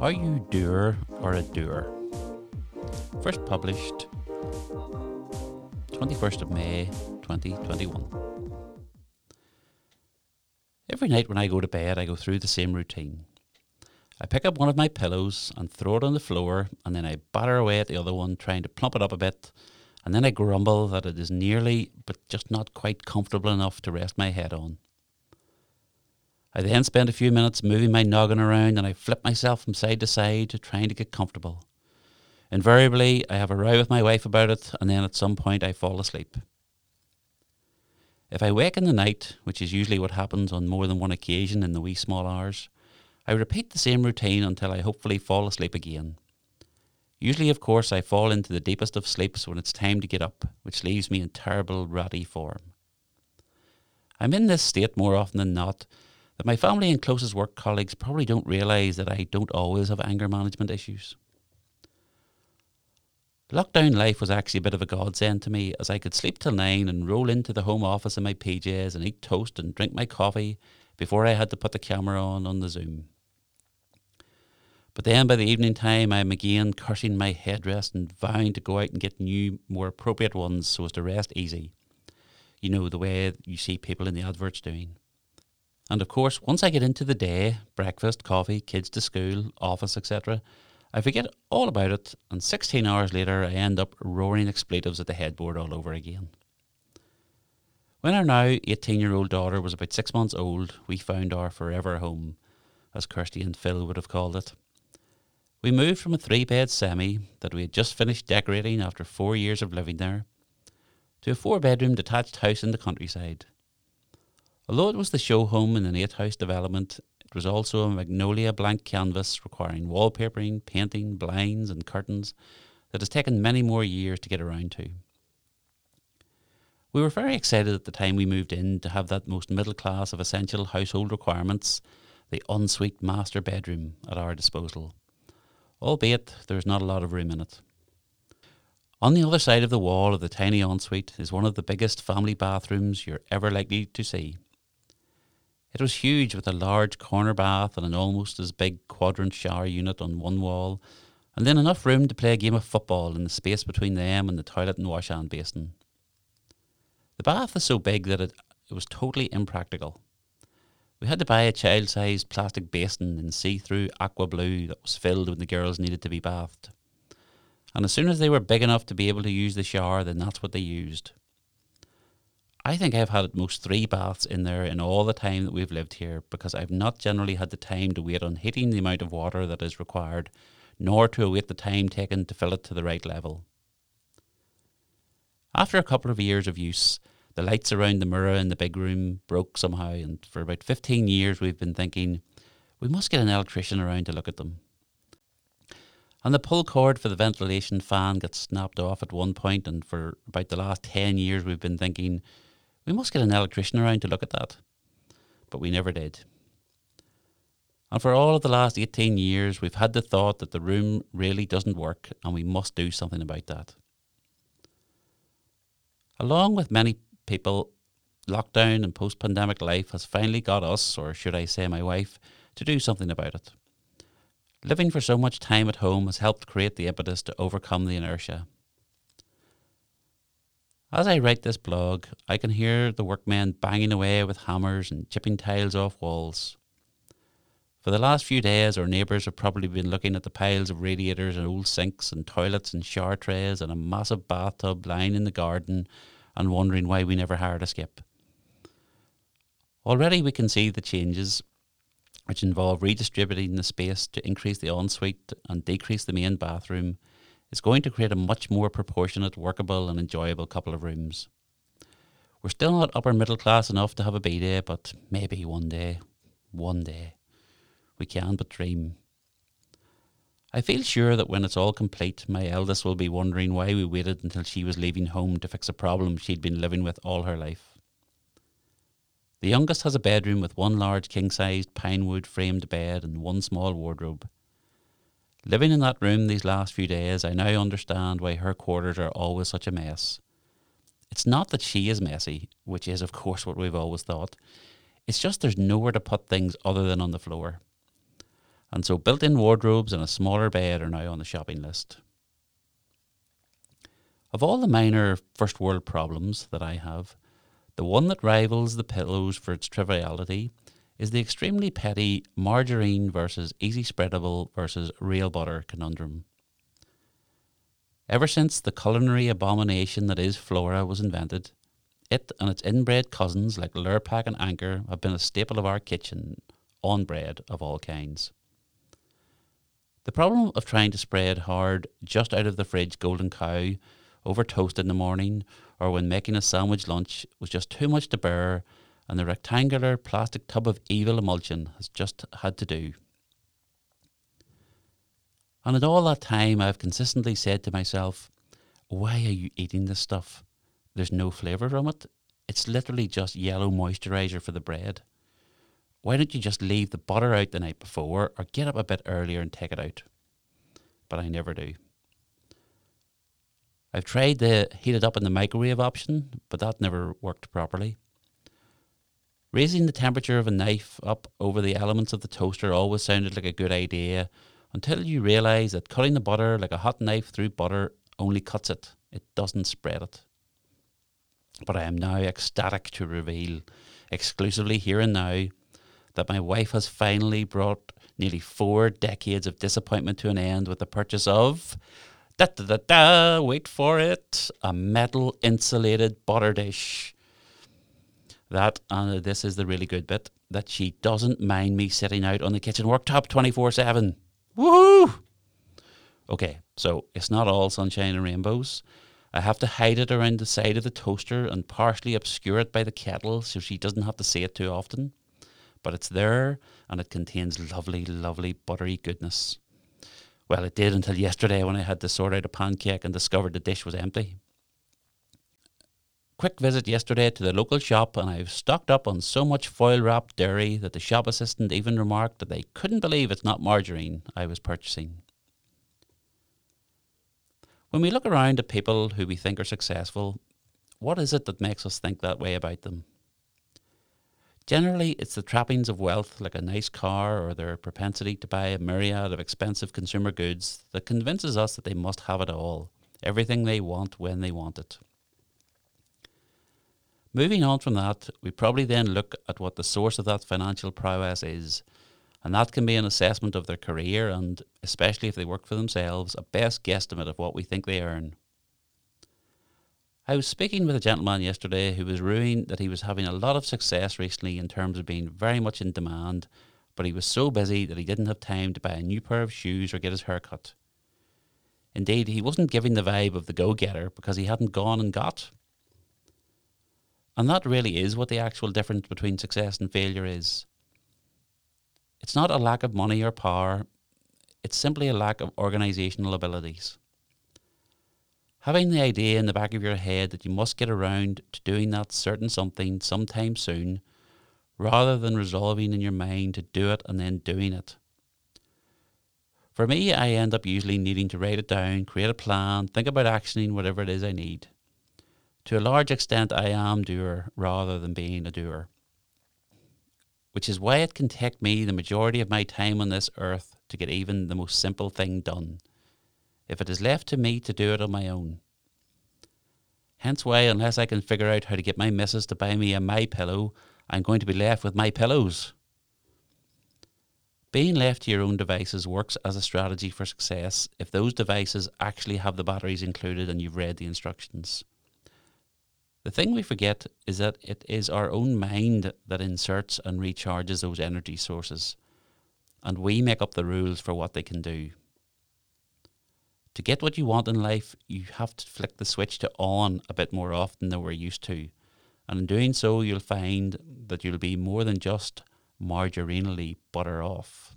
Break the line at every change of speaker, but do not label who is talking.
Are you doer or a doer? First published 21st of May 2021. Every night when I go to bed, I go through the same routine. I pick up one of my pillows and throw it on the floor, and then I batter away at the other one, trying to plump it up a bit, and then I grumble that it is nearly, but just not quite comfortable enough to rest my head on. I then spend a few minutes moving my noggin around and I flip myself from side to side trying to get comfortable. Invariably, I have a row with my wife about it and then at some point I fall asleep. If I wake in the night, which is usually what happens on more than one occasion in the wee small hours, I repeat the same routine until I hopefully fall asleep again. Usually, of course, I fall into the deepest of sleeps when it's time to get up, which leaves me in terrible ratty form. I'm in this state more often than not that my family and closest work colleagues probably don't realise that I don't always have anger management issues. Lockdown life was actually a bit of a godsend to me as I could sleep till nine and roll into the home office in my PJs and eat toast and drink my coffee before I had to put the camera on on the Zoom. But then by the evening time, I am again cursing my headrest and vowing to go out and get new, more appropriate ones so as to rest easy. You know, the way you see people in the adverts doing. And of course, once I get into the day, breakfast, coffee, kids to school, office, etc., I forget all about it, and 16 hours later, I end up roaring expletives at the headboard all over again. When our now 18 year old daughter was about six months old, we found our forever home, as Kirsty and Phil would have called it. We moved from a three bed semi that we had just finished decorating after four years of living there to a four bedroom detached house in the countryside. Although it was the show home in an eight house development, it was also a magnolia blank canvas requiring wallpapering, painting, blinds, and curtains that has taken many more years to get around to. We were very excited at the time we moved in to have that most middle class of essential household requirements, the ensuite master bedroom, at our disposal, albeit there is not a lot of room in it. On the other side of the wall of the tiny ensuite is one of the biggest family bathrooms you're ever likely to see. It was huge with a large corner bath and an almost as big quadrant shower unit on one wall, and then enough room to play a game of football in the space between them and the toilet and wash hand basin. The bath is so big that it, it was totally impractical. We had to buy a child sized plastic basin in see through aqua blue that was filled when the girls needed to be bathed. And as soon as they were big enough to be able to use the shower, then that's what they used. I think I've had at most three baths in there in all the time that we've lived here because I've not generally had the time to wait on heating the amount of water that is required, nor to await the time taken to fill it to the right level. After a couple of years of use, the lights around the mirror in the big room broke somehow, and for about 15 years we've been thinking, we must get an electrician around to look at them. And the pull cord for the ventilation fan got snapped off at one point, and for about the last 10 years we've been thinking, we must get an electrician around to look at that. But we never did. And for all of the last 18 years, we've had the thought that the room really doesn't work and we must do something about that. Along with many people, lockdown and post pandemic life has finally got us, or should I say my wife, to do something about it. Living for so much time at home has helped create the impetus to overcome the inertia. As I write this blog, I can hear the workmen banging away with hammers and chipping tiles off walls. For the last few days, our neighbours have probably been looking at the piles of radiators and old sinks and toilets and shower trays and a massive bathtub lying in the garden and wondering why we never hired a skip. Already we can see the changes, which involve redistributing the space to increase the ensuite and decrease the main bathroom is going to create a much more proportionate, workable, and enjoyable couple of rooms. We're still not upper middle class enough to have a bidet, but maybe one day, one day, we can but dream. I feel sure that when it's all complete, my eldest will be wondering why we waited until she was leaving home to fix a problem she'd been living with all her life. The youngest has a bedroom with one large king sized pine wood framed bed and one small wardrobe. Living in that room these last few days, I now understand why her quarters are always such a mess. It's not that she is messy, which is, of course, what we've always thought. It's just there's nowhere to put things other than on the floor. And so built in wardrobes and a smaller bed are now on the shopping list. Of all the minor first world problems that I have, the one that rivals the pillows for its triviality is the extremely petty margarine versus easy spreadable versus real butter conundrum. Ever since the culinary abomination that is flora was invented, it and its inbred cousins like Lurpak and Anchor have been a staple of our kitchen on bread of all kinds. The problem of trying to spread hard just out of the fridge golden cow over toast in the morning or when making a sandwich lunch was just too much to bear and the rectangular plastic tub of evil emulsion has just had to do. And at all that time I've consistently said to myself, why are you eating this stuff? There's no flavour from it. It's literally just yellow moisturiser for the bread. Why don't you just leave the butter out the night before or get up a bit earlier and take it out? But I never do. I've tried the heat it up in the microwave option, but that never worked properly. Raising the temperature of a knife up over the elements of the toaster always sounded like a good idea until you realise that cutting the butter like a hot knife through butter only cuts it, it doesn't spread it. But I am now ecstatic to reveal, exclusively here and now, that my wife has finally brought nearly four decades of disappointment to an end with the purchase of da da da da, wait for it, a metal insulated butter dish. That, and this is the really good bit, that she doesn't mind me sitting out on the kitchen worktop 24 7. Woohoo! Okay, so it's not all sunshine and rainbows. I have to hide it around the side of the toaster and partially obscure it by the kettle so she doesn't have to see it too often but it's there and it contains lovely, lovely buttery goodness. Well, it did until yesterday when I had to sort out a pancake and discovered the dish was empty. Quick visit yesterday to the local shop, and I've stocked up on so much foil wrapped dairy that the shop assistant even remarked that they couldn't believe it's not margarine I was purchasing. When we look around at people who we think are successful, what is it that makes us think that way about them? Generally, it's the trappings of wealth, like a nice car or their propensity to buy a myriad of expensive consumer goods, that convinces us that they must have it all, everything they want when they want it. Moving on from that, we probably then look at what the source of that financial prowess is, and that can be an assessment of their career and, especially if they work for themselves, a best guesstimate of what we think they earn. I was speaking with a gentleman yesterday who was ruing that he was having a lot of success recently in terms of being very much in demand, but he was so busy that he didn't have time to buy a new pair of shoes or get his hair cut. Indeed, he wasn't giving the vibe of the go getter because he hadn't gone and got. And that really is what the actual difference between success and failure is. It's not a lack of money or power, it's simply a lack of organisational abilities. Having the idea in the back of your head that you must get around to doing that certain something sometime soon, rather than resolving in your mind to do it and then doing it. For me, I end up usually needing to write it down, create a plan, think about actioning whatever it is I need. To a large extent, I am doer rather than being a doer. Which is why it can take me the majority of my time on this earth to get even the most simple thing done if it is left to me to do it on my own. Hence why, unless I can figure out how to get my missus to buy me a MyPillow, I'm going to be left with my pillows. Being left to your own devices works as a strategy for success if those devices actually have the batteries included and you've read the instructions. The thing we forget is that it is our own mind that inserts and recharges those energy sources, and we make up the rules for what they can do to get what you want in life, you have to flick the switch to on a bit more often than we're used to. And in doing so, you'll find that you'll be more than just margarinally butter off.